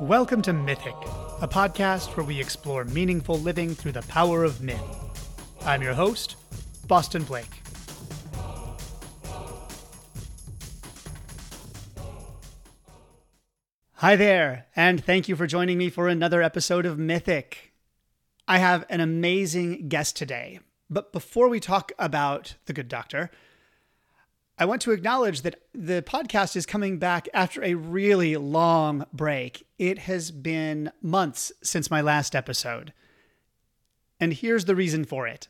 Welcome to Mythic, a podcast where we explore meaningful living through the power of myth. I'm your host, Boston Blake. Hi there, and thank you for joining me for another episode of Mythic. I have an amazing guest today, but before we talk about the good doctor, I want to acknowledge that the podcast is coming back after a really long break. It has been months since my last episode. And here's the reason for it.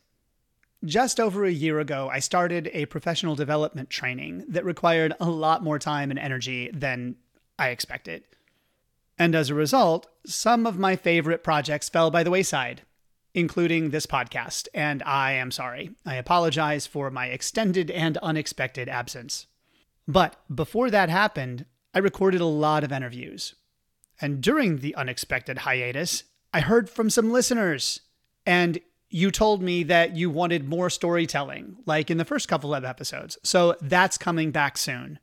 Just over a year ago, I started a professional development training that required a lot more time and energy than I expected. And as a result, some of my favorite projects fell by the wayside including this podcast, and I am sorry. I apologize for my extended and unexpected absence. But before that happened, I recorded a lot of interviews. And during the unexpected hiatus, I heard from some listeners. And you told me that you wanted more storytelling, like in the first couple of episodes. So that's coming back soon.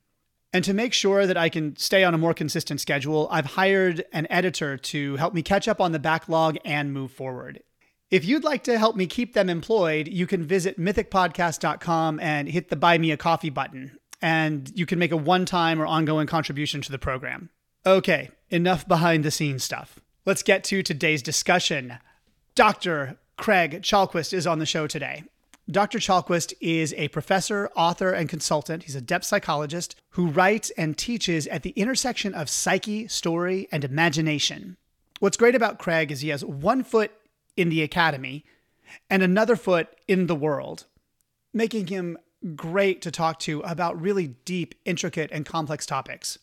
And to make sure that I can stay on a more consistent schedule, I've hired an editor to help me catch up on the backlog and move forward. If you'd like to help me keep them employed, you can visit mythicpodcast.com and hit the buy me a coffee button, and you can make a one time or ongoing contribution to the program. Okay, enough behind the scenes stuff. Let's get to today's discussion. Dr. Craig Chalquist is on the show today. Dr. Chalquist is a professor, author, and consultant. He's a depth psychologist who writes and teaches at the intersection of psyche, story, and imagination. What's great about Craig is he has one foot in the academy and another foot in the world, making him great to talk to about really deep, intricate, and complex topics.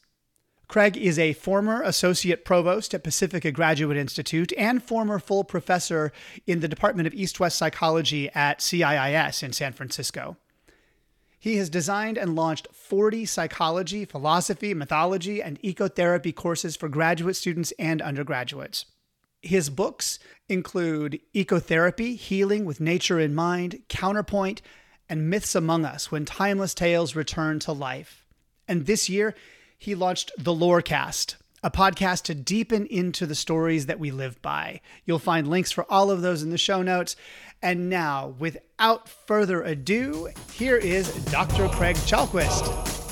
Craig is a former associate provost at Pacifica Graduate Institute and former full professor in the Department of East West Psychology at CIIS in San Francisco. He has designed and launched 40 psychology, philosophy, mythology, and ecotherapy courses for graduate students and undergraduates. His books include Ecotherapy, Healing with Nature in Mind, Counterpoint, and Myths Among Us When Timeless Tales Return to Life. And this year, he launched The Lorecast, a podcast to deepen into the stories that we live by. You'll find links for all of those in the show notes. And now, without further ado, here is Dr. Craig Chalquist.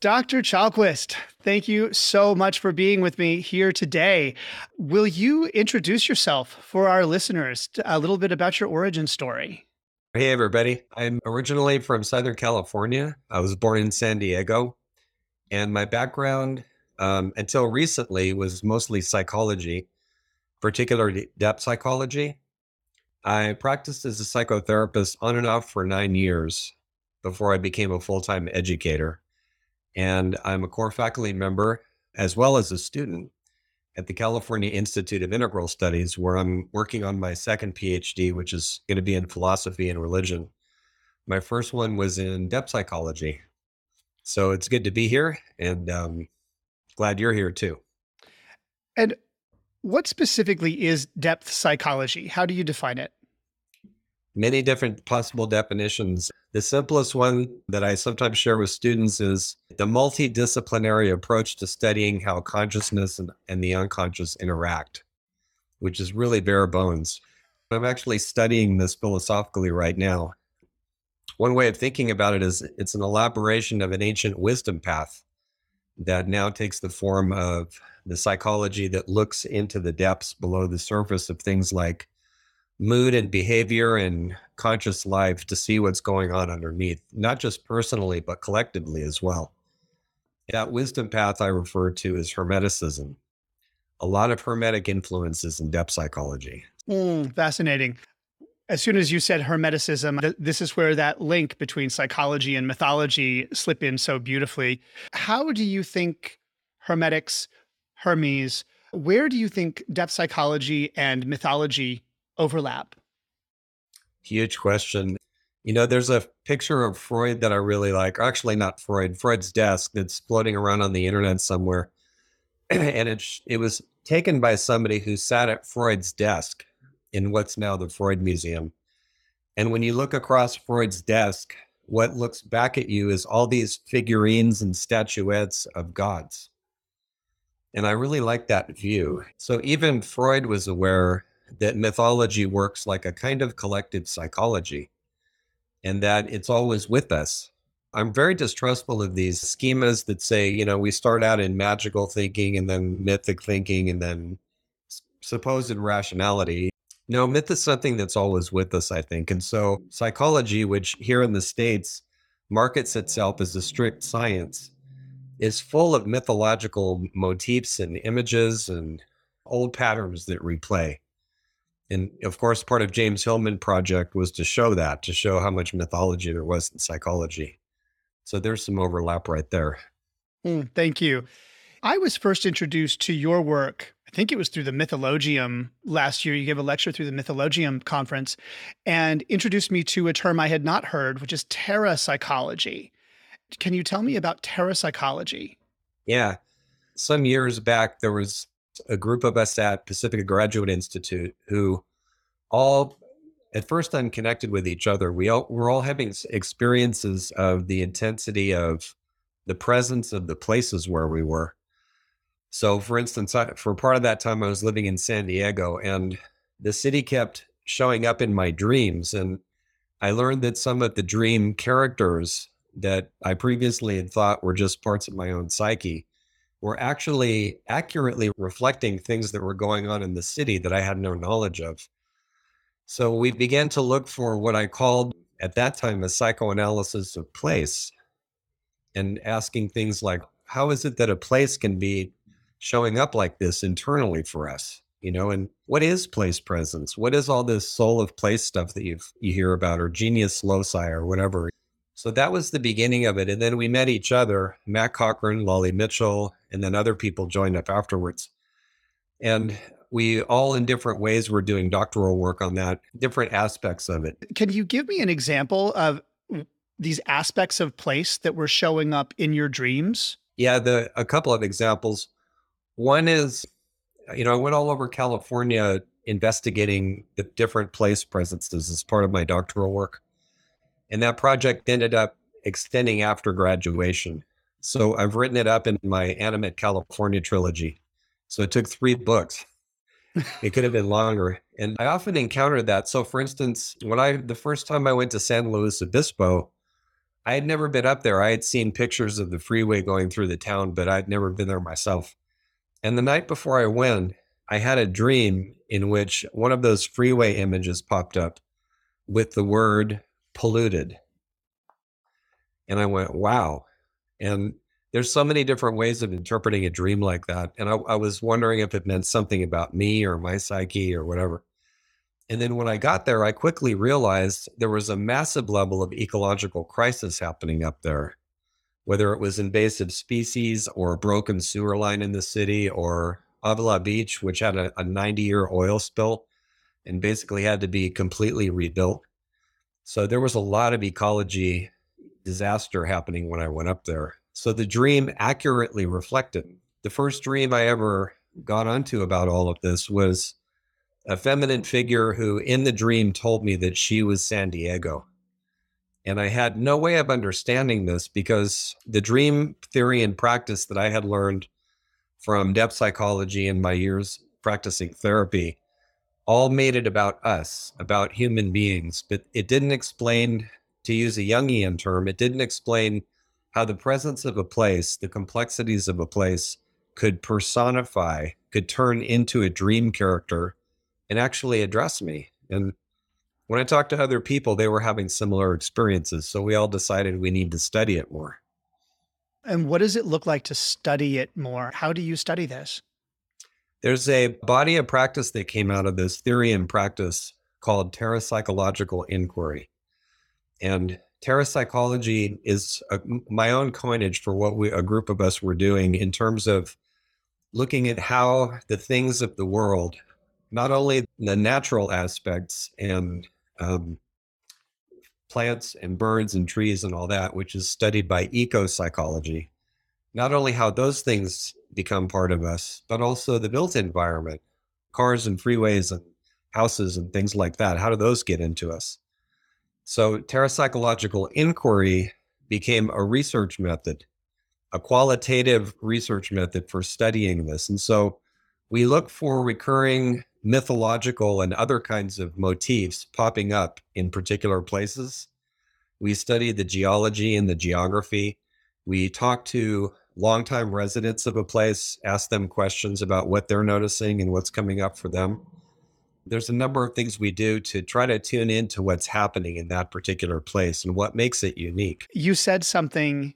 Dr. Chalquist, thank you so much for being with me here today. Will you introduce yourself for our listeners, a little bit about your origin story? Hey, everybody. I'm originally from Southern California. I was born in San Diego, and my background um, until recently was mostly psychology, particularly depth psychology. I practiced as a psychotherapist on and off for nine years before I became a full time educator and I'm a core faculty member as well as a student at the California Institute of Integral Studies, where I'm working on my second PhD, which is going to be in philosophy and religion. My first one was in depth psychology. So it's good to be here and um, glad you're here too. And what specifically is depth psychology? How do you define it? Many different possible definitions. The simplest one that I sometimes share with students is the multidisciplinary approach to studying how consciousness and, and the unconscious interact, which is really bare bones. I'm actually studying this philosophically right now. One way of thinking about it is it's an elaboration of an ancient wisdom path that now takes the form of the psychology that looks into the depths below the surface of things like mood and behavior and conscious life to see what's going on underneath, not just personally, but collectively as well. That wisdom path I refer to is Hermeticism. A lot of Hermetic influences in depth psychology. Mm, fascinating. As soon as you said Hermeticism, th- this is where that link between psychology and mythology slip in so beautifully. How do you think Hermetics, Hermes, where do you think depth psychology and mythology overlap? Huge question. You know, there's a picture of Freud that I really like. Actually, not Freud, Freud's desk that's floating around on the internet somewhere. and it, it was taken by somebody who sat at Freud's desk in what's now the Freud Museum. And when you look across Freud's desk, what looks back at you is all these figurines and statuettes of gods. And I really like that view. So even Freud was aware that mythology works like a kind of collective psychology and that it's always with us. I'm very distrustful of these schemas that say, you know, we start out in magical thinking and then mythic thinking and then supposed rationality. No, myth is something that's always with us, I think. And so psychology, which here in the States markets itself as a strict science, is full of mythological motifs and images and old patterns that replay. And of course, part of James Hillman project was to show that, to show how much mythology there was in psychology. So there's some overlap right there. Mm, thank you. I was first introduced to your work I think it was through the Mythologium last year. You gave a lecture through the Mythologium conference and introduced me to a term I had not heard, which is terrapsychology Can you tell me about terrapsychology Yeah. Some years back, there was a group of us at Pacifica Graduate Institute who all, at first, unconnected with each other. We all were all having experiences of the intensity of the presence of the places where we were so, for instance, I, for part of that time, I was living in San Diego, and the city kept showing up in my dreams. And I learned that some of the dream characters that I previously had thought were just parts of my own psyche were actually accurately reflecting things that were going on in the city that I had no knowledge of. So we began to look for what I called at that time a psychoanalysis of place and asking things like, how is it that a place can be showing up like this internally for us you know and what is place presence what is all this soul of place stuff that you you hear about or genius loci or whatever so that was the beginning of it and then we met each other matt Cochran, lolly mitchell and then other people joined up afterwards. And we all in different ways were doing doctoral work on that different aspects of it. Can you give me an example of these aspects of place that were showing up in your dreams? Yeah the a couple of examples. One is, you know, I went all over California investigating the different place presences as part of my doctoral work. And that project ended up extending after graduation. So I've written it up in my Animate California trilogy. So it took three books. it could have been longer. And I often encountered that. So for instance, when I the first time I went to San Luis Obispo, I had never been up there. I had seen pictures of the freeway going through the town, but I'd never been there myself. And the night before I went, I had a dream in which one of those freeway images popped up with the word polluted. And I went, wow. And there's so many different ways of interpreting a dream like that. And I, I, was wondering if it meant something about me or my psyche or whatever. And then when I got there, I quickly realized there was a massive level of ecological crisis happening up there whether it was invasive species or a broken sewer line in the city or Avila Beach, which had a 90 year oil spill and basically had to be completely rebuilt. So there was a lot of ecology disaster happening when I went up there. So the dream accurately reflected. The first dream I ever got onto about all of this was a feminine figure who, in the dream, told me that she was San Diego. And I had no way of understanding this because the dream theory and practice that I had learned from depth psychology in my years practicing therapy all made it about us, about human beings. But it didn't explain, to use a Jungian term, it didn't explain how the presence of a place, the complexities of a place, could personify, could turn into a dream character and actually address me. And when I talked to other people, they were having similar experiences. So we all decided we need to study it more. And what does it look like to study it more? How do you study this? There's a body of practice that came out of this theory and practice called terrapsychological inquiry. And terrapsychology is a, my own coinage for what we, a group of us were doing in terms of looking at how the things of the world, not only the natural aspects and um, plants and birds and trees and all that, which is studied by eco psychology. Not only how those things become part of us, but also the built environment, cars and freeways and houses and things like that. How do those get into us? So, terrapsychological inquiry became a research method, a qualitative research method for studying this. And so, we look for recurring mythological and other kinds of motifs popping up in particular places. We study the geology and the geography. We talk to longtime residents of a place, ask them questions about what they're noticing and what's coming up for them. There's a number of things we do to try to tune into what's happening in that particular place and what makes it unique. You said something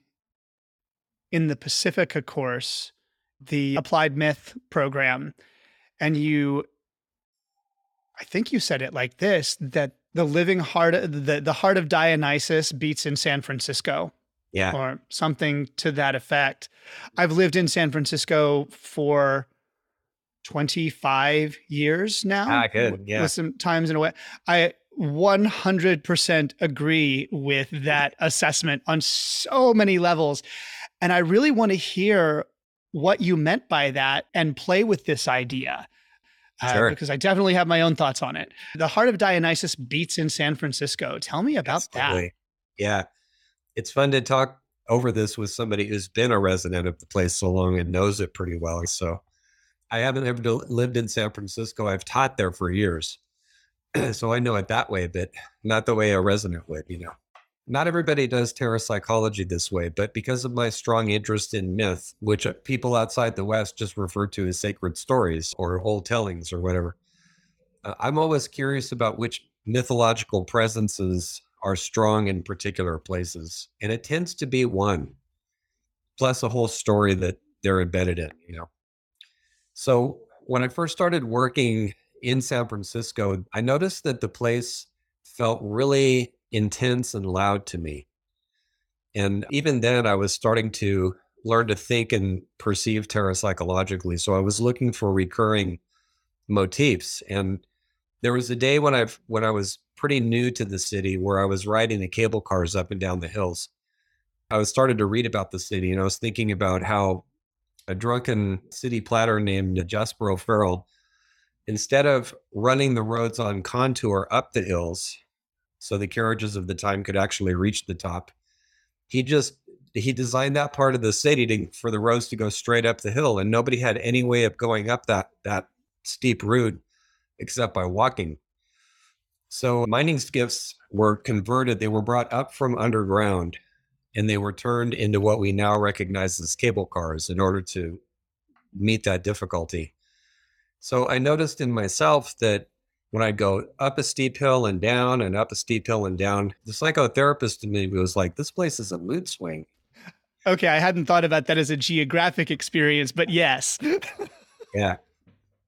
in the Pacifica course, the applied myth program, and you I think you said it like this that the living heart the the heart of Dionysus beats in San Francisco. Yeah. Or something to that effect. I've lived in San Francisco for 25 years now. Ah, good. Yeah. With some times in a way. I 100% agree with that assessment on so many levels. And I really want to hear what you meant by that and play with this idea. Uh, Sure. because I definitely have my own thoughts on it. The Heart of Dionysus beats in San Francisco. Tell me about that. Yeah. It's fun to talk over this with somebody who's been a resident of the place so long and knows it pretty well. So I haven't ever lived in San Francisco. I've taught there for years. so I know it that way, but not the way a resident would, you know. Not everybody does terror parapsychology this way, but because of my strong interest in myth, which uh, people outside the West just refer to as sacred stories or old tellings or whatever, uh, I'm always curious about which mythological presences are strong in particular places. And it tends to be one, plus a whole story that they're embedded in, you know. So when I first started working in San Francisco, I noticed that the place felt really intense and loud to me. And even then, I was starting to learn to think and perceive terrapsychologically. So I was looking for recurring motifs. And there was a day when I when I was pretty new to the city where I was riding the cable cars up and down the hills. I was started to read about the city and I was thinking about how a drunken city platter named Jasper O'Farrell, instead of running the roads on contour up the hills so the carriages of the time could actually reach the top, he just he designed that part of the city to, for the roads to go straight up the hill and nobody had any way of going up that that steep route except by walking. So mining skiffs were converted, they were brought up from underground and they were turned into what we now recognize as cable cars in order to meet that difficulty. So I noticed in myself that when I go up a steep hill and down and up a steep hill and down, the psychotherapist in me was like, this place is a mood swing. Okay, I hadn't thought about that as a geographic experience, but yes. Yeah.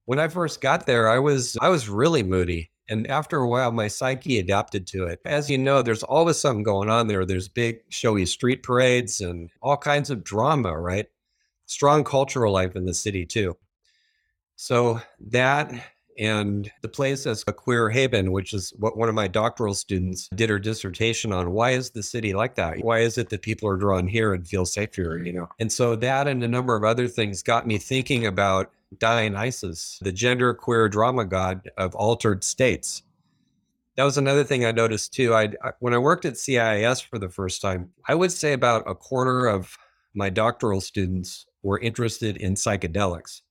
When I first got there, I was I was really moody. And after a while, my psyche adapted to it. As you know, there's always something going on there. There's big, showy street parades and all kinds of drama, right? Strong cultural life in the city, too. So that and the place as a queer haven, which is what one of my doctoral students did her dissertation on. Why is the city like that? Why is it that people are drawn here and feel safe here? You know, and so that and a number of other things got me thinking about Dionysus, the gender queer drama god of altered states. That was another thing I noticed too. I when I worked at CIIS for the first time, I would say about a quarter of my doctoral students were interested in psychedelics.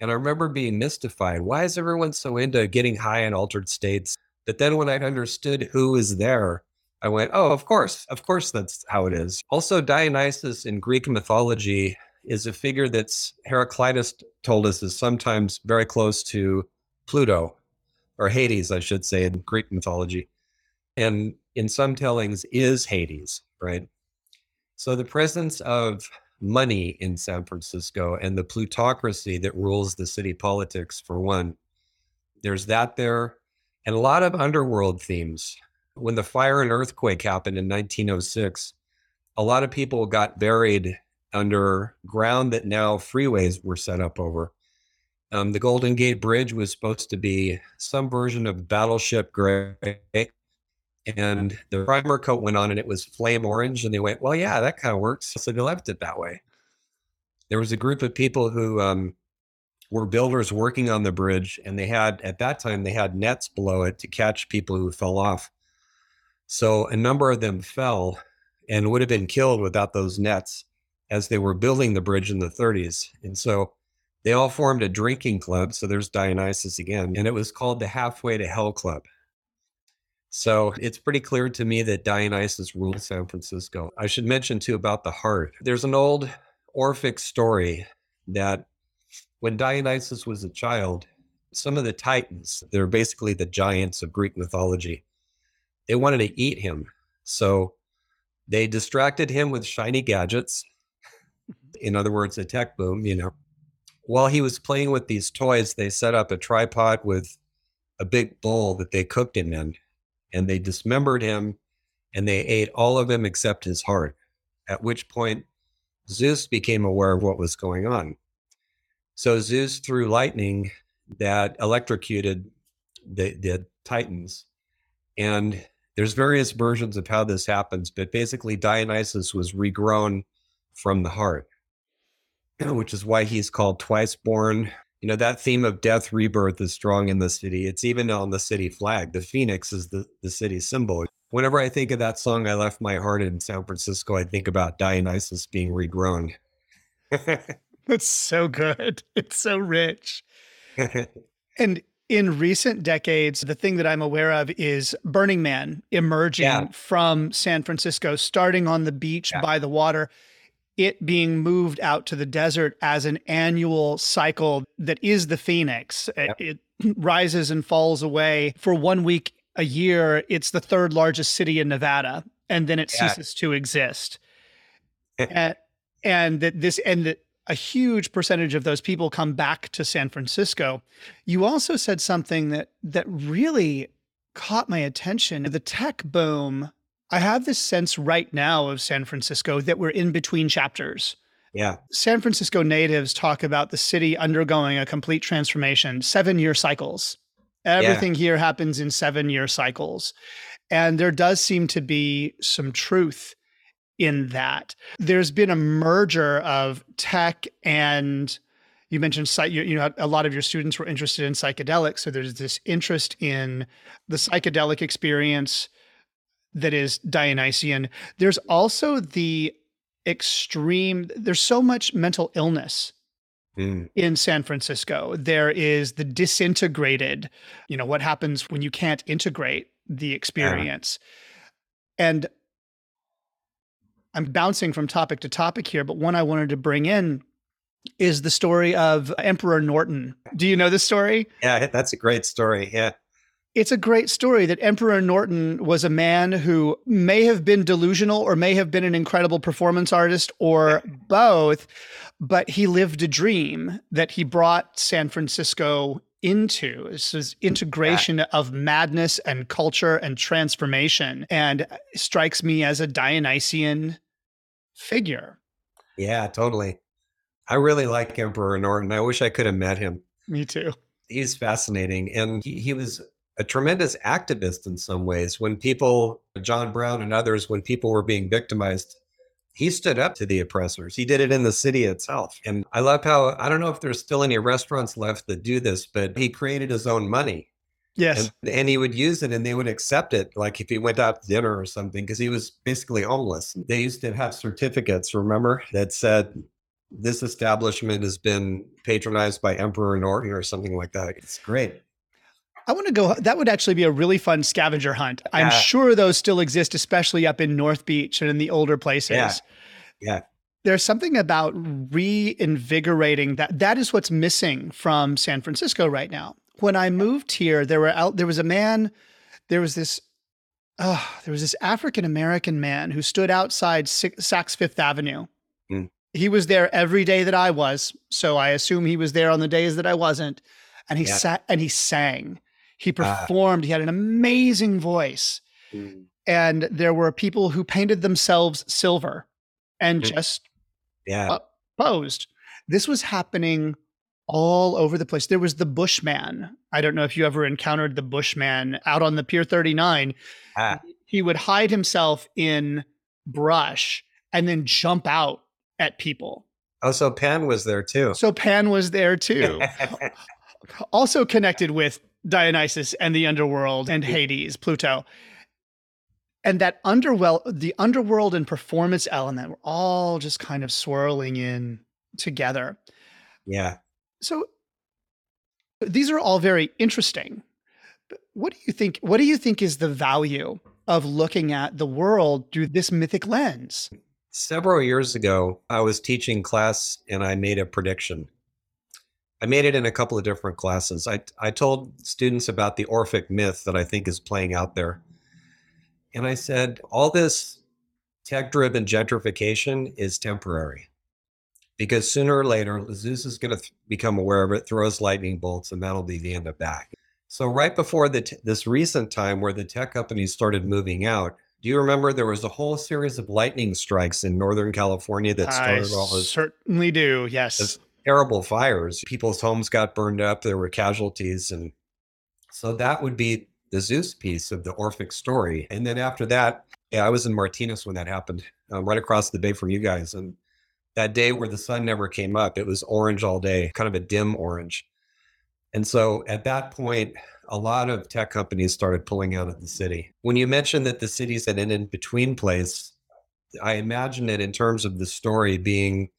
And I remember being mystified. Why is everyone so into getting high in altered states? But then when I understood who was there, I went, oh, of course, of course, that's how it is. Also, Dionysus in Greek mythology is a figure that's Heraclitus told us is sometimes very close to Pluto or Hades, I should say, in Greek mythology. And in some tellings is Hades, right? So the presence of money in San Francisco and the plutocracy that rules the city politics, for one. There's that there, and a lot of underworld themes. When the fire and earthquake happened in 1906, a lot of people got buried under ground that now freeways were set up over. Um, the Golden Gate Bridge was supposed to be some version of Battleship Gray, and the primer coat went on and it was flame orange and they went well yeah that kind of works. So they left it that way. There was a group of people who um, were builders working on the bridge and they had at that time they had nets below it to catch people who fell off. So a number of them fell and would have been killed without those nets as they were building the bridge in the 30s. And so they all formed a drinking club. So there's Dionysus again, and it was called the Halfway to Hell Club. So it's pretty clear to me that Dionysus ruled San Francisco. I should mention too about the heart. There's an old Orphic story that when Dionysus was a child, some of the Titans, they're basically the giants of Greek mythology, they wanted to eat him. So they distracted him with shiny gadgets. In other words, a tech boom, you know. While he was playing with these toys, they set up a tripod with a big bowl that they cooked him in, and they dismembered him and they ate all of him except his heart. At which point, Zeus became aware of what was going on. So Zeus threw lightning that electrocuted the, the Titans. And there's various versions of how this happens, but basically Dionysus was regrown from the heart, which is why he's called twice born. You know, that theme of death rebirth is strong in the city. It's even on the city flag. The phoenix is the, the city symbol. Whenever I think of that song, I left my heart in San Francisco, I think about Dionysus being regrown. That's so good. It's so rich. and in recent decades, the thing that I'm aware of is Burning Man emerging yeah. from San Francisco, starting on the beach yeah. by the water, it being moved out to the desert as an annual cycle that is the Phoenix. It, it rises and falls away for one week a year. It's the third largest city in Nevada, and then it yeah. ceases to exist. Eh. and, and that this and that a huge percentage of those people come back to San Francisco. You also said something that that really caught my attention. The tech boom. I have this sense right now of San Francisco that we're in between chapters. Yeah. San Francisco natives talk about the city undergoing a complete transformation, 7-year cycles. Everything yeah. here happens in 7-year cycles. And there does seem to be some truth in that. There's been a merger of tech and you mentioned you know a lot of your students were interested in psychedelics so there's this interest in the psychedelic experience that is dionysian there's also the extreme there's so much mental illness mm. in san francisco there is the disintegrated you know what happens when you can't integrate the experience yeah. and I'm bouncing from topic to topic here, but one I wanted to bring in is the story of Emperor Norton. Do you know this story? Yeah, that's a great story. Yeah. It's a great story that Emperor Norton was a man who may have been delusional or may have been an incredible performance artist or both, but he lived a dream that he brought San Francisco into. This is integration yeah. of madness and culture and transformation and strikes me as a Dionysian figure. Yeah, totally. I really like Emperor Norton. I wish I could have met him. Me too. He's fascinating. And he, he was a tremendous activist in some ways. When people, John Brown and others, when people were being victimized, he stood up to the oppressors. He did it in the city itself. And I love how, I don't know if there's still any restaurants left that do this, but he created his own money. Yes. And, and, he would use it and they would accept it, like if he went out to dinner or something, because he was basically homeless. They used to have certificates, remember, that said, this establishment has been patronized by Emperor Norton or something like that. It's great. I want to go. That would actually be a really fun scavenger hunt. I'm sure those still exist, especially up in North Beach and in the older places. Yeah. Yeah. There's something about reinvigorating that. That is what's missing from San Francisco right now when I moved here, there were out there was a man, there was this uh, there was this African American man who stood outside Saks Fifth Avenue. Mm. He was there every day that I was, so I assume he was there on the days that I wasn't. And he yeah. sat and he sang. He ah. performed. Uh. He had an amazing voice. Mm. And there were people who painted themselves silver and mm. just yeah. Uh, posed. This was happening all over the place. There was the Bushman. I don't know if you ever encountered the Bushman out on the Pier 39. Ah. He would hide himself in brush and then jump out at people. Oh, so Pan was there too. So Pan was there too. also connected with Dionysus and the underworld and Hades, Pluto. and that underworld, the underworld and performance element were all just kind of swirling in together. Yeah. So these are all very interesting. But what do you think? What do you think is the value of looking at the world through this mythic lens? Several years ago, I was teaching class and I made a prediction. I made it in a couple of different classes. I, I told students about the Orphic myth that I think is playing out there. And I said, all this tech driven gentrification is temporary because sooner or later, Zeus is going to th- become aware of it, throws lightning bolts, and that'll be the end of that. So, right before the t- this recent time where the tech companies started moving out, do you remember there was a whole series of lightning strikes in Northern California that started I all this certainly do. Yes. Terrible fires? People's homes got burned up, there were casualties. And so that would be the Zeus piece of the Orphic story. And then after that, yeah, I was in Martinez when that happened, um, right across the bay from you guys. And that day where the sun never came up, it was orange all day, kind of a dim orange. And so at that point, a lot of tech companies started pulling out of the city. When you mentioned that the city's an in between place, I imagine it in terms of the story being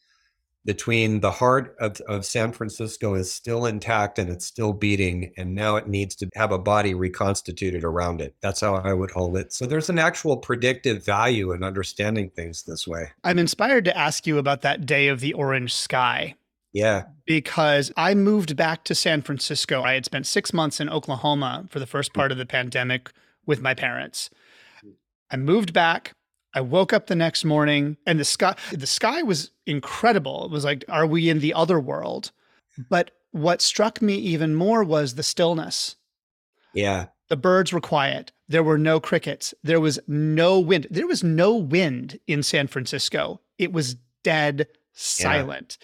between the heart of, of San Francisco is still intact and it's still beating, and now it needs to have a body reconstituted around it. That's how I would hold it. So there's an actual predictive value in understanding things this way. I'm inspired to ask you about that day of the orange sky Yeah. because I moved back to San Francisco. I had spent six months in Oklahoma for the first part of the pandemic with my parents. I moved back. I woke up the next morning and the sky the sky was incredible. It was like, are we in the other world? But what struck me even more was the stillness. Yeah. The birds were quiet. There were no crickets. There was no wind. There was no wind in San Francisco. It was dead silent.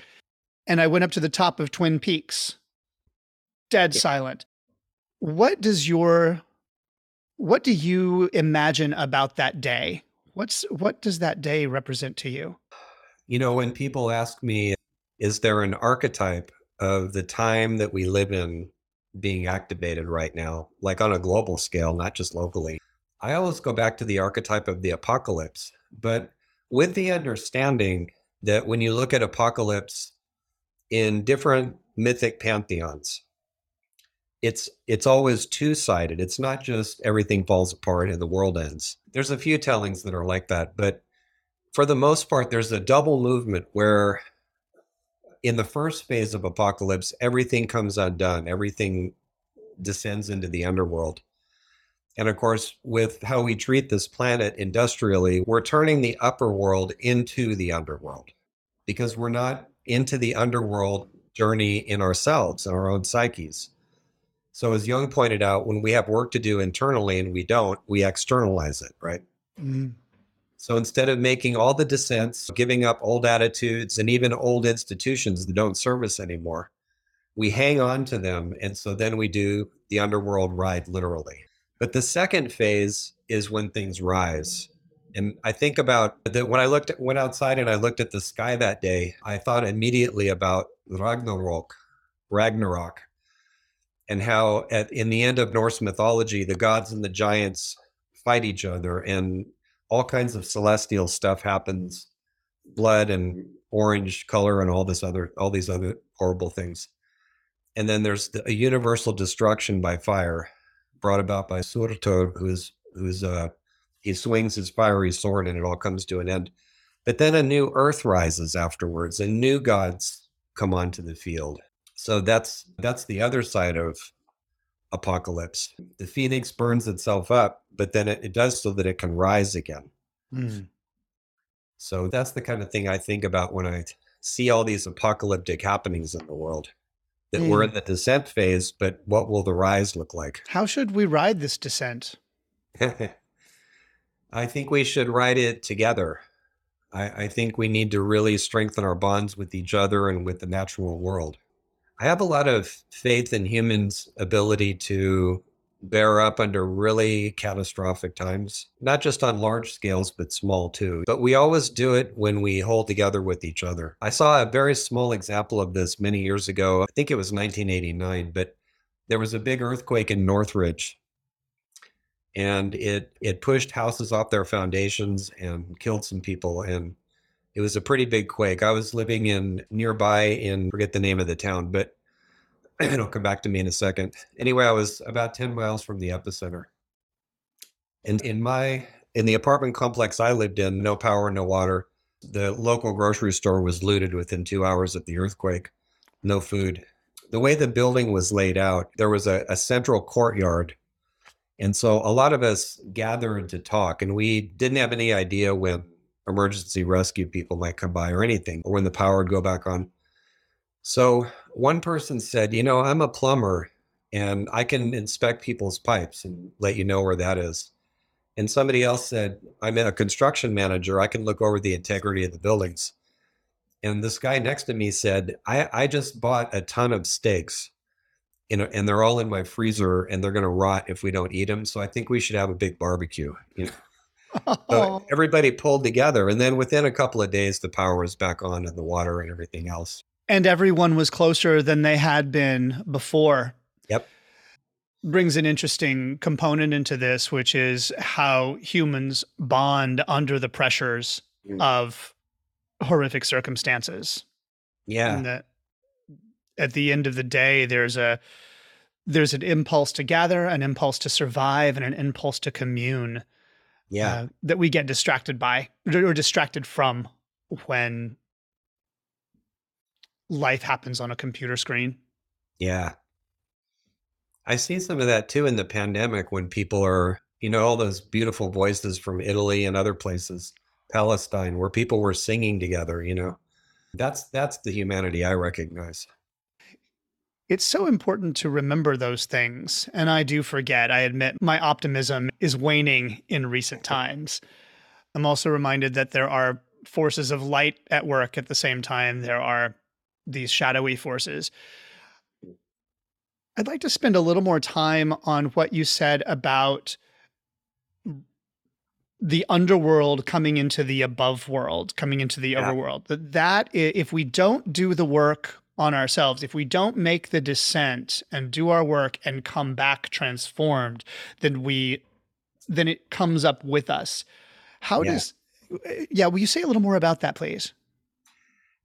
And I went up to the top of Twin Peaks. Dead Yeah. silent. What does your what do you imagine about that day? What's what does that day represent to you? You know, when people ask me, is there an archetype of the time that we live in being activated right now, like on a global scale, not just locally? I always go back to the archetype of the apocalypse, but with the understanding that when you look at apocalypse in different mythic pantheons, it's it's always two-sided. It's not just everything falls apart and the world ends. There's a few tellings that are like that, but for the most part, there's a double movement where in the first phase of apocalypse, everything comes undone, everything descends into the underworld. And of course, with how we treat this planet industrially, we're turning the upper world into the underworld because we're not into the underworld journey in ourselves, in our own psyches. So, as Jung pointed out, when we have work to do internally and we don't, we externalize it, right? Mm. So instead of making all the descents, giving up old attitudes and even old institutions that don't serve us anymore, we hang on to them. And so then we do the underworld ride literally. But the second phase is when things rise. And I think about that when I looked at, went outside and I looked at the sky that day, I thought immediately about Ragnarok, Ragnarok, and how at, in the end of Norse mythology, the gods and the giants fight each other and all kinds of celestial stuff happens blood and orange color and all this other all these other horrible things. And then there's the, a universal destruction by fire brought about by surtur who's who's uh he swings his fiery sword and it all comes to an end. But then a new earth rises afterwards and new gods come onto the field so that's that's the other side of apocalypse the phoenix burns itself up but then it, it does so that it can rise again Mm. so that's the kind of thing I think about when I see all these apocalyptic happenings in the world. That we're in the descent phase, but what will the rise look like? How should we ride this descent? I think we should ride it together. I, I think we need to really strengthen our bonds with each other and with the natural world. I have a lot of faith in humans' ability to bear up under really catastrophic times, not just on large scales, but small too. But we always do it when we hold together with each other. I saw a very small example of this many years ago. I think it was 1989, but there was a big earthquake in Northridge. and it it pushed houses off their foundations and killed some people and it was a pretty big quake. I was living in nearby in forget the name of the town, but it'll come back to me in a second. Anyway, I was about 10 miles from the epicenter. And in my in the apartment complex I lived in, no power, no water. The local grocery store was looted within two hours of the earthquake. No food. The way the building was laid out, there was a, a central courtyard. And so a lot of us gathered to talk, and we didn't have any idea when emergency rescue people might come by or anything, or when the power would go back on. So one person said, You know, I'm a plumber and I can inspect people's pipes and let you know where that is. And somebody else said, I'm a construction manager. I can look over the integrity of the buildings. And this guy next to me said, I, I just bought a ton of steaks you know, and they're all in my freezer and they're going to rot if we don't eat them. So I think we should have a big barbecue. You know? So everybody pulled together. And then within a couple of days, the power was back on and the water and everything else. And everyone was closer than they had been before. Yep. Brings an interesting component into this, which is how humans bond under the pressures mm. of horrific circumstances. Yeah. And that at the end of the day, there's a there's an impulse to gather, an impulse to survive, and an impulse to commune yeah. uh, that we get distracted by or distracted from when life happens on a computer screen. Yeah. I see some of that too in the pandemic when people are you know all those beautiful voices from italy and other places palestine where people were singing together you know? That's that's the humanity i recognize it's so important to remember those things. And I do forget. I admit my optimism is waning in recent times. I'm also reminded that there are forces of light at work at the same time. There are these shadowy forces. I'd like to spend a little more time on what you said about the underworld coming into the above world, coming into the yeah. overworld. That that if we don't do the work on ourselves, if we don't make the descent and do our work and come back transformed, then we then it comes up with us. How yeah. does yeah, will you say a little more about that, please?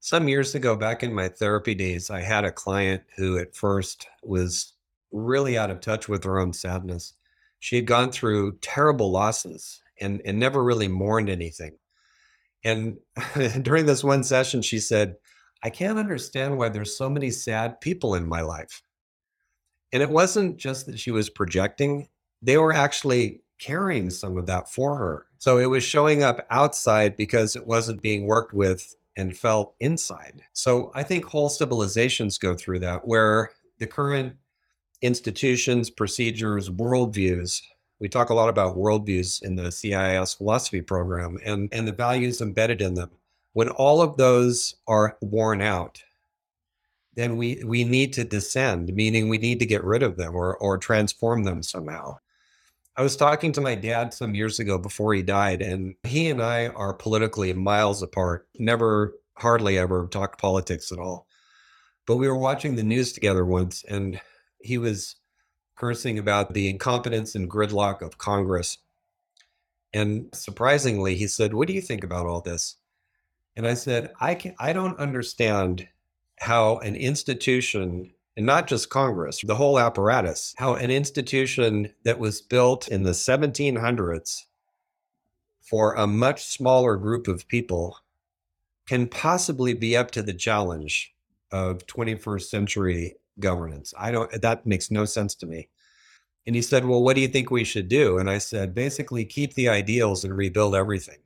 Some years ago, back in my therapy days, I had a client who at first was really out of touch with her own sadness. She had gone through terrible losses and, and never really mourned anything. And during this one session, she said, I can't understand why there's so many sad people in my life. And it wasn't just that she was projecting, they were actually carrying some of that for her. So it was showing up outside because it wasn't being worked with and felt inside. So I think whole civilizations go through that where the current institutions, procedures, worldviews, we talk a lot about worldviews in the CIIS philosophy program and, and the values embedded in them when all of those are worn out, then we, we need to descend, meaning we need to get rid of them or, or transform them somehow. I was talking to my dad some years ago before he died, and he and I are politically miles apart, never, hardly ever talked politics at all. But we were watching the news together once, and he was cursing about the incompetence and gridlock of Congress. And surprisingly, he said, What do you think about all this? And I said, I can I don't understand how an institution and not just Congress, the whole apparatus, how an institution that was built in the 1700s for a much smaller group of people can possibly be up to the challenge of 21st century governance. I don't, that makes no sense to me. And he said, Well, what do you think we should do? And I said, Basically, keep the ideals and rebuild everything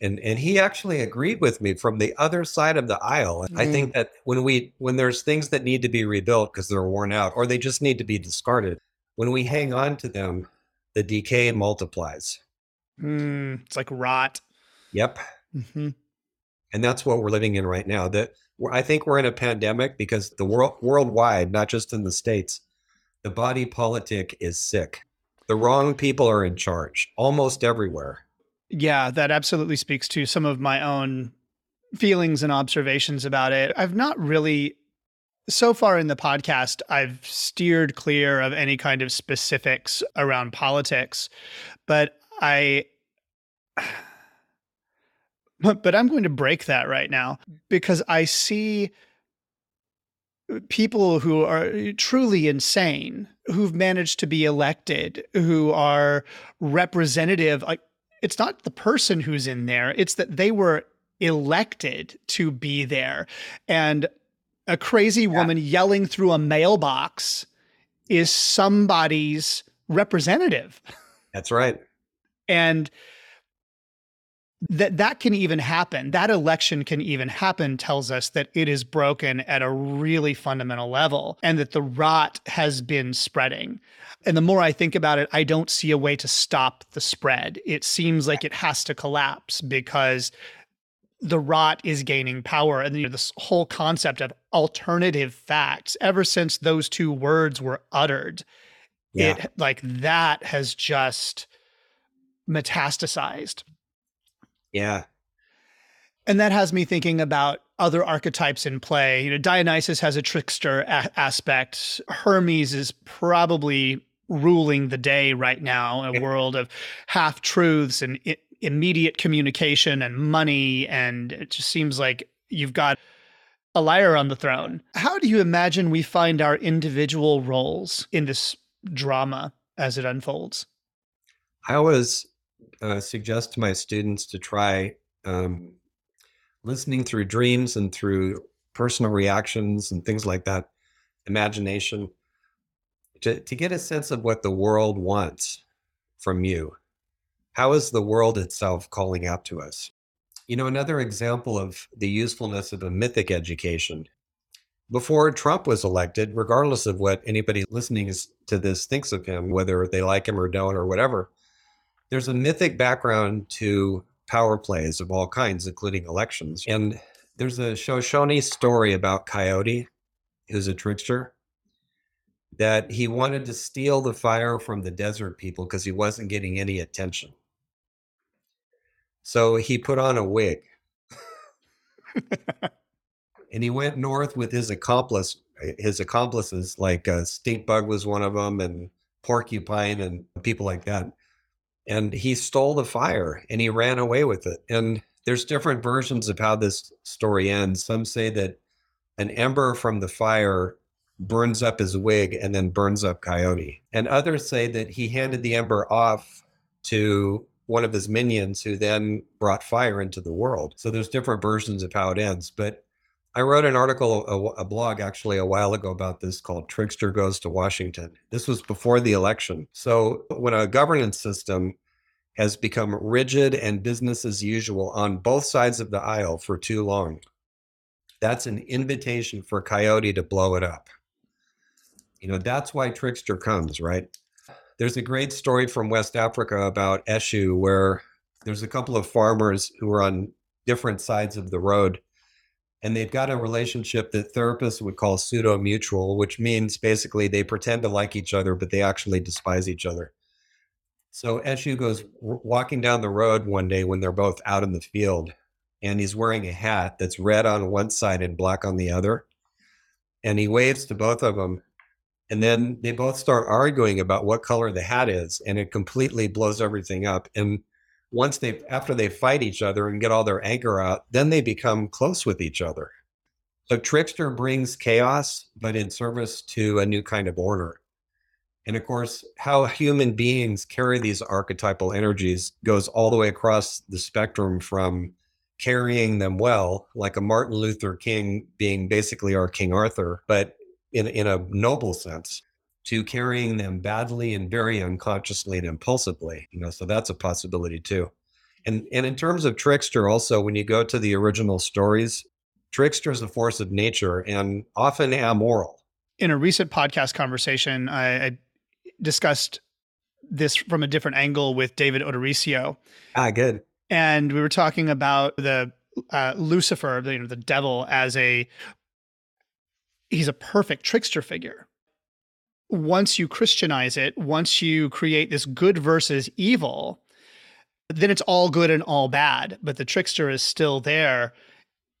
and and he actually agreed with me from the other side of the aisle mm. i think that when we when there's things that need to be rebuilt because they're worn out or they just need to be discarded when we hang on to them the decay multiplies. Mm, it's like rot. Yep. Mm-hmm. and that's what we're living in right now that i think we're in a pandemic because the world worldwide not just in the states the body politic is sick. The wrong people are in charge almost everywhere yeah, that absolutely speaks to some of my own feelings and observations about it. I've not really So far in the podcast, I've steered clear of any kind of specifics around politics, but I but I'm going to break that right now because I see people who are truly insane who've managed to be elected who are representative like it's not the person who's in there it's that they were elected to be there. And a crazy woman yeah. yelling through a mailbox is somebody's representative. That's right. And that that can even happen. That election can even happen tells us that it is broken at a really fundamental level and that the rot has been spreading. And the more i think about it i don't see a way to stop the spread. It seems like it has to collapse because the rot is gaining power and you know, this whole concept of alternative facts ever since those two words were uttered yeah. it like that has just metastasized yeah. And that has me thinking about other archetypes in play. You know, Dionysus has a trickster a- aspect. Hermes is probably ruling the day right now a world of half truths and I- immediate communication and money. And it just seems like you've got a liar on the throne. How do you imagine we find our individual roles in this drama as it unfolds? I always uh, suggest to my students to try um, listening through dreams and through personal reactions and things like that, imagination, to, to get a sense of what the world wants from you. How is the world itself calling out to us? You know, another example of the usefulness of a mythic education. Before Trump was elected, regardless of what anybody listening to this thinks of him, whether they like him or don't or whatever, there's a mythic background to power plays of all kinds, including elections. And there's a Shoshone story about Coyote, who's a trickster, that he wanted to steal the fire from the desert people because he wasn't getting any attention. So he put on a wig. and he went north with his accomplice, his accomplices, like uh, Stink Bug was one of them, and Porcupine, and people like that and he stole the fire and he ran away with it. And there's different versions of how this story ends. Some say that an ember from the fire burns up his wig and then burns up Coyote. And others say that he handed the ember off to one of his minions who then brought fire into the world. So there's different versions of how it ends. But I wrote an article, a, a, blog actually a while ago about this called Trickster Goes to Washington. This was before the election. So when a governance system has become rigid and business as usual on both sides of the aisle for too long, that's an invitation for Coyote to blow it up. You know, that's why Trickster comes, right? There's a great story from West Africa about Eshu where there's a couple of farmers who are on different sides of the road and they've got a relationship that therapists would call pseudo mutual, which means basically they pretend to like each other, but they actually despise each other. So Eshu goes walking down the road one day when they're both out in the field, and he's wearing a hat that's red on one side and black on the other. And he waves to both of them. And then they both start arguing about what color the hat is, and it completely blows everything up. And once they after they fight each other and get all their anger out, then they become close with each other. So Trickster brings chaos, but in service to a new kind of order. And of course, how human beings carry these archetypal energies goes all the way across the spectrum from carrying them well, like a Martin Luther King being basically our King Arthur, but in, in a noble sense, to carrying them badly and very unconsciously and impulsively. You know, so that's a possibility too. And and in terms of trickster, also when you go to the original stories, trickster is a force of nature and often amoral. In a recent podcast conversation, I, I discussed this from a different angle with David Odorisio. Ah, good. And we were talking about the uh, Lucifer, you know, the devil, as a he's a perfect trickster figure once you Christianize it, once you create this good versus evil, then it's all good and all bad. But the trickster is still there.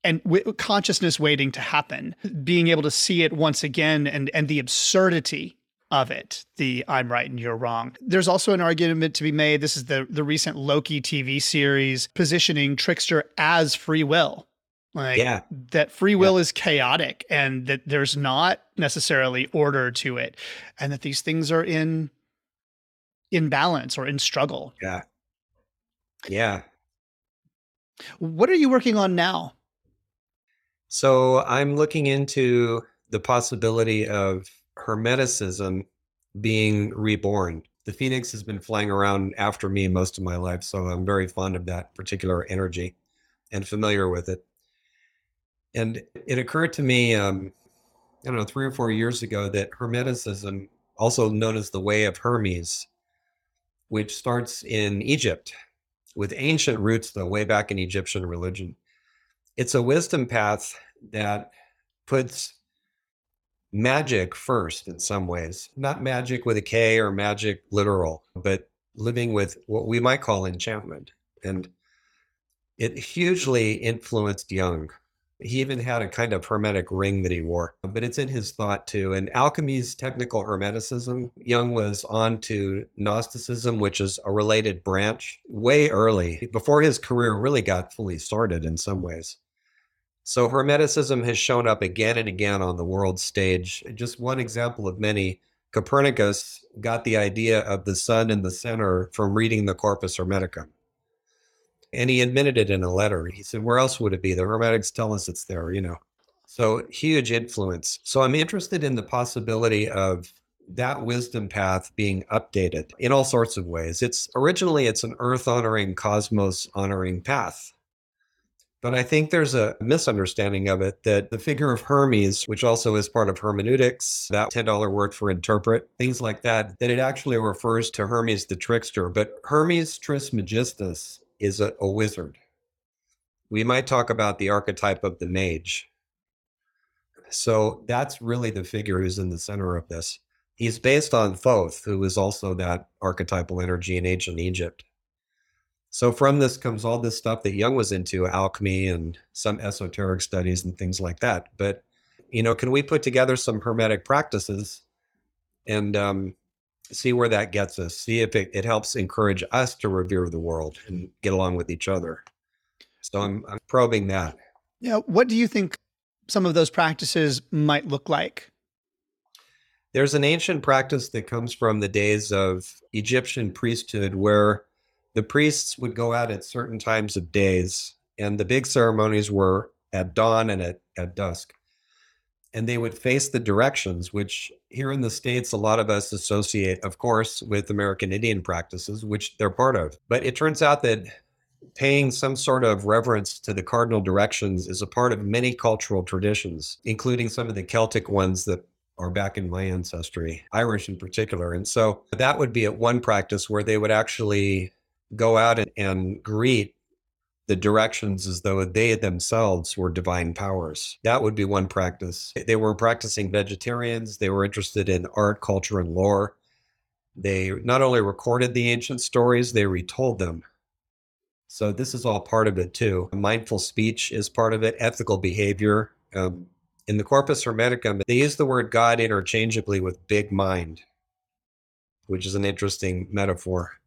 and w- consciousness waiting to happen, being able to see it once again and and the absurdity of it, the I'm right and you're wrong. There's also an argument to be made. This is the the recent Loki TV series positioning Trickster as free will. Like Yeah. that free will is chaotic and that there's not necessarily order to it and that these things are in in balance or in struggle. Yeah. Yeah. What are you working on now? So I'm looking into the possibility of Hermeticism being reborn. The phoenix has been flying around after me most of my life, so I'm very fond of that particular energy and familiar with it. And it occurred to me, um, I don't know, three or four years ago that Hermeticism, also known as the Way of Hermes, which starts in Egypt with ancient roots, though, way back in Egyptian religion. It's a wisdom path that puts magic first in some ways, not magic with a K or magic literal, but living with what we might call enchantment. And it hugely influenced Jung. He even had a kind of hermetic ring that he wore, but it's in his thought too. And alchemy's technical hermeticism, Jung was on to Gnosticism, which is a related branch way early, before his career really got fully started in some ways. So Hermeticism has shown up again and again on the world stage. Just one example of many. Copernicus got the idea of the sun in the center from reading the Corpus Hermeticum. And he admitted it in a letter. He said, Where else would it be? The Hermetics tell us it's there, you know. So huge influence. So I'm interested in the possibility of that wisdom path being updated in all sorts of ways. It's originally it's an earth honoring, cosmos honoring path. But I think there's a misunderstanding of it that the figure of Hermes, which also is part of hermeneutics, that $10 word for interpret, things like that, that it actually refers to Hermes the trickster. But Hermes Trismegistus is a, a wizard. We might talk about the archetype of the mage. So that's really the figure who's in the center of this. He's based on Thoth, who is also that archetypal energy in ancient Egypt. So from this comes all this stuff that Jung was into, alchemy and some esoteric studies and things like that. But you know, can we put together some hermetic practices and um, see where that gets us? See if it, it helps encourage us to revere the world and get along with each other. So I'm, I'm probing that. Yeah, what do you think some of those practices might look like? There's an ancient practice that comes from the days of Egyptian priesthood where the priests would go out at certain times of days, and the big ceremonies were at dawn and at, at dusk. And they would face the directions, which here in the States, a lot of us associate, of course, with American Indian practices, which they're part of. But it turns out that paying some sort of reverence to the cardinal directions is a part of many cultural traditions, including some of the Celtic ones that are back in my ancestry, Irish in particular. And so that would be at one practice where they would actually go out and, and greet the directions as though they themselves were divine powers. That would be one practice. They were practicing vegetarians, they were interested in art, culture, and lore. They not only recorded the ancient stories, they retold them. So, this is all part of it too. Mindful speech is part of it, ethical behavior. Um, in the Corpus Hermeticum, they use the word God interchangeably with big mind, which is an interesting metaphor.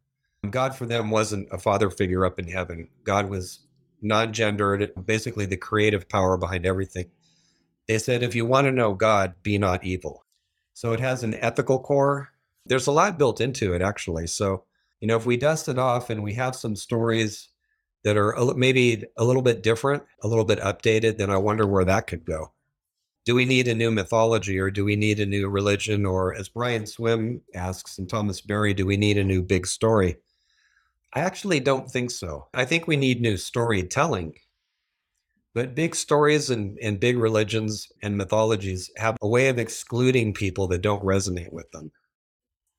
God for them wasn't a father figure up in heaven. God was non gendered, basically the creative power behind everything. They said, if you want to know God, be not evil. So it has an ethical core. There's a lot built into it, actually. So, you know, if we dust it off and we have some stories that are maybe a little bit different, a little bit updated, then I wonder where that could go. Do we need a new mythology or do we need a new religion? Or, as Brian Swimme asks and Thomas Berry, do we need a new big story? I actually don't think so. I think we need new storytelling. But big stories and, and big religions and mythologies have a way of excluding people that don't resonate with them.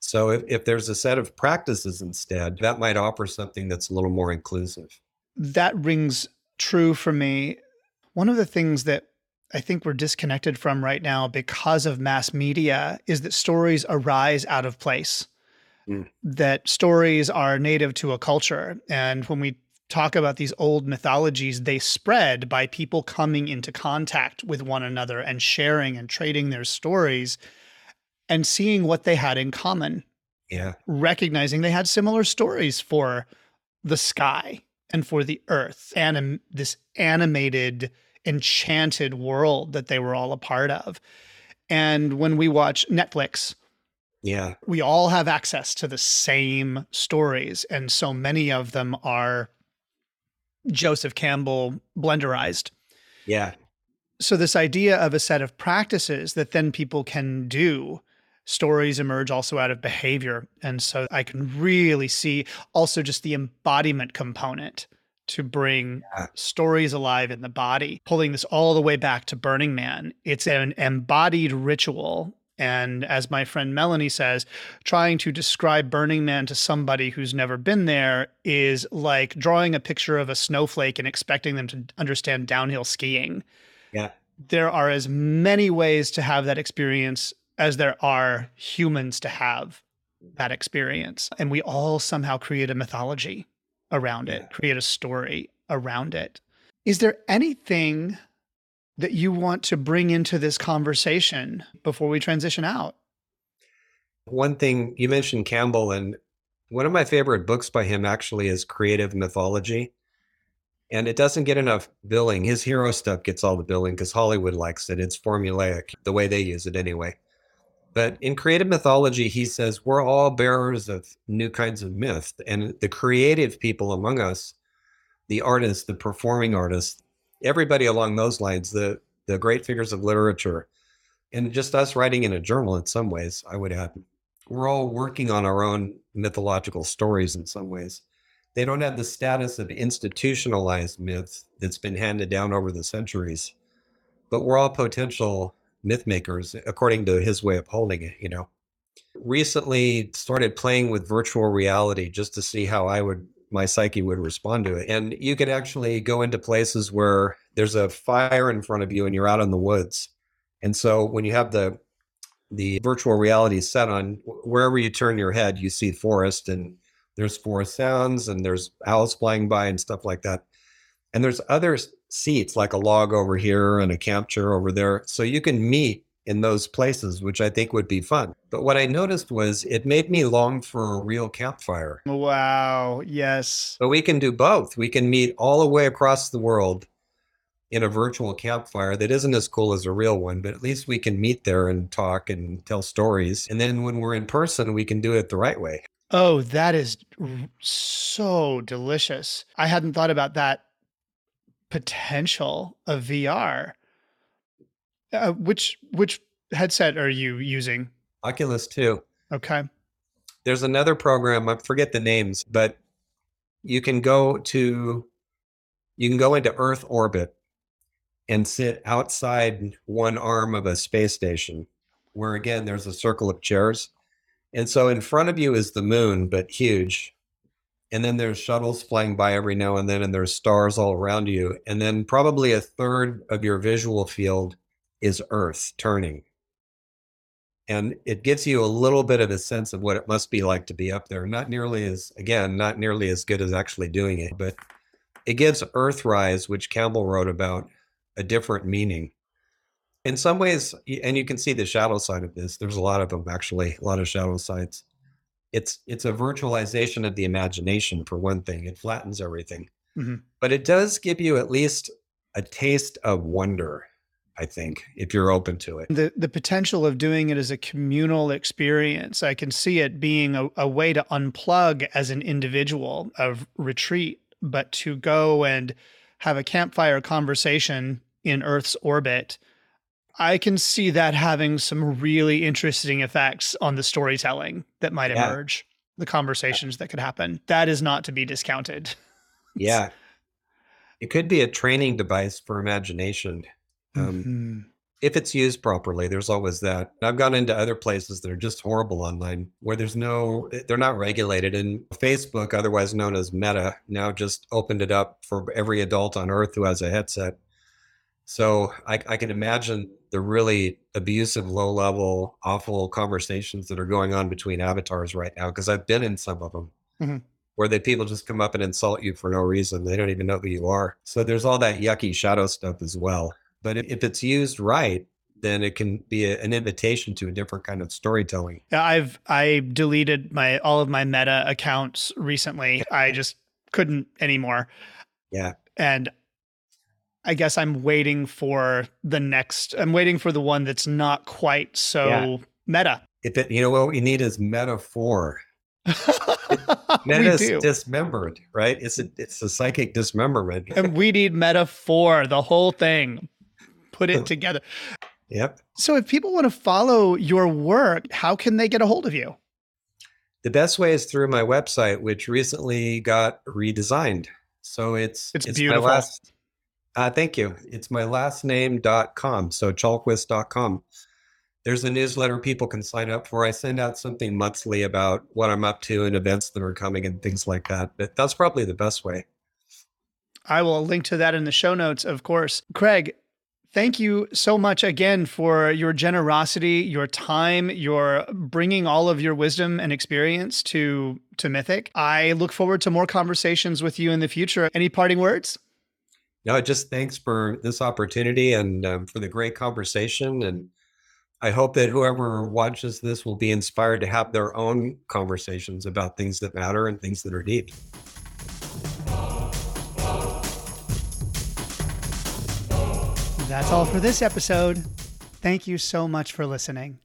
So if, if there's a set of practices instead, that might offer something that's a little more inclusive. That rings true for me. One of the things that I think we're disconnected from right now because of mass media is that stories arise out of place. Mm. That stories are native to a culture. And when we talk about these old mythologies, they spread by people coming into contact with one another and sharing and trading their stories and seeing what they had in common. Yeah. Recognizing they had similar stories for the sky and for the earth and this animated, enchanted world that they were all a part of. And when we watch Netflix, yeah, we all have access to the same stories. And so many of them are Joseph Campbell blenderized. Yeah. So, this idea of a set of practices that then people can do, stories emerge also out of behavior. And so I can really see also just the embodiment component to bring yeah. stories alive in the body, pulling this all the way back to Burning Man. It's an embodied ritual and as my friend Melanie says, trying to describe Burning Man to somebody who's never been there is like drawing a picture of a snowflake and expecting them to understand downhill skiing. Yeah. There are as many ways to have that experience as there are humans to have that experience. And we all somehow create a mythology around yeah. it, create a story around it. Is there anything that you want to bring into this conversation before we transition out? One thing you mentioned Campbell, and one of my favorite books by him actually is Creative Mythology. And it doesn't get enough billing. His hero stuff gets all the billing because Hollywood likes it. It's formulaic, the way they use it anyway. But in creative mythology, he says we're all bearers of new kinds of myth. And the creative people among us, the artists, the performing artists, everybody along those lines, the the great figures of literature, and just us writing in a journal in some ways, I would add, we're all working on our own mythological stories in some ways. They don't have the status of institutionalized myth that's been handed down over the centuries, but we're all potential myth makers according to his way of holding it, you know. Recently started playing with virtual reality just to see how I would my psyche would respond to it. And you could actually go into places where there's a fire in front of you and you're out in the woods. And so when you have the the virtual reality set on wherever you turn your head, you see forest and there's forest sounds and there's owls flying by and stuff like that. And there's other seats like a log over here and a camp chair over there. So you can meet in those places, which I think would be fun. But what I noticed was it made me long for a real campfire. Wow. Yes. But we can do both. We can meet all the way across the world in a virtual campfire that isn't as cool as a real one, but at least we can meet there and talk and tell stories. And then when we're in person, we can do it the right way. Oh, that is so delicious. I hadn't thought about that potential of VR. Uh, which which headset are you using? Oculus 2. Okay. There's another program, I forget the names, but you can go to you can go into Earth orbit and sit outside one arm of a space station where again there's a circle of chairs. And so in front of you is the moon, but huge. And then there's shuttles flying by every now and then, and there's stars all around you. And then probably a third of your visual field is Earth turning. And it gives you a little bit of a sense of what it must be like to be up there. Not nearly as, again, not nearly as good as actually doing it, but it gives Earthrise, which Campbell wrote about, a different meaning. In some ways, and you can see the shadow side of this, there's a lot of them actually, a lot of shadow sides. It's it's a virtualization of the imagination for one thing. It flattens everything. Mm-hmm. But it does give you at least a taste of wonder I think, if you're open to it. The the potential of doing it as a communal experience, I can see it being a, a way to unplug as an individual of retreat, but to go and have a campfire conversation in Earth's orbit. I can see that having some really interesting effects on the storytelling that might yeah. emerge, the conversations that could happen. That is not to be discounted. yeah. It could be a training device for imagination um, mm-hmm. If it's used properly, there's always that. I've gone into other places that are just horrible online where there's no, eh, they're not regulated. And Facebook, otherwise known as Meta, now just opened it up for every adult on earth who has a headset. So I, I can imagine the really abusive, low level, awful conversations that are going on between avatars right now because I've been in some of them. Mm-hmm. where the people just come up and insult you for no reason. They don't even know who you are. So there's all that yucky shadow stuff as well. But if, if it's used right, then it can be a, an invitation to a different kind of storytelling. I've I deleted my all of my meta accounts recently. I just couldn't anymore. Yeah. And I guess I'm waiting for the next I'm waiting for the one that's not quite so yeah. meta. If it, you know what we need is metaphor. Meta is dismembered, right? It's a it's a psychic dismemberment. and we need metaphor, the whole thing. Put it together. Yep. So if people want to follow your work, how can they get a hold of you? The best way is through my website, which recently got redesigned. So it's it's, it's beautiful. My last, uh, thank you. It's my last name.com. So chalquist.com. There's a newsletter people can sign up for. I send out something monthly about what I'm up to and events that are coming and things like that. But that's probably the best way. I will link to that in the show notes, of course. Craig, thank you so much again for your generosity, your time, your bringing all of your wisdom and experience to to Mythic. I look forward to more conversations with you in the future. Any parting words? No, just thanks for this opportunity and um, for the great conversation and I hope that whoever watches this will be inspired to have their own conversations about things that matter and things that are deep. That's all for this episode. Thank you so much for listening.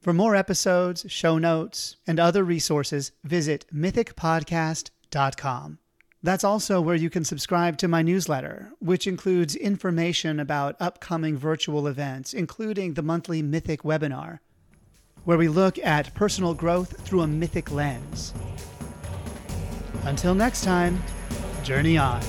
For more episodes, show notes, and other resources, visit mythicpodcast.com. That's also where you can subscribe to my newsletter, which includes information about upcoming virtual events, including the monthly Mythic webinar, where we look at personal growth through a mythic lens. Until next time, journey on.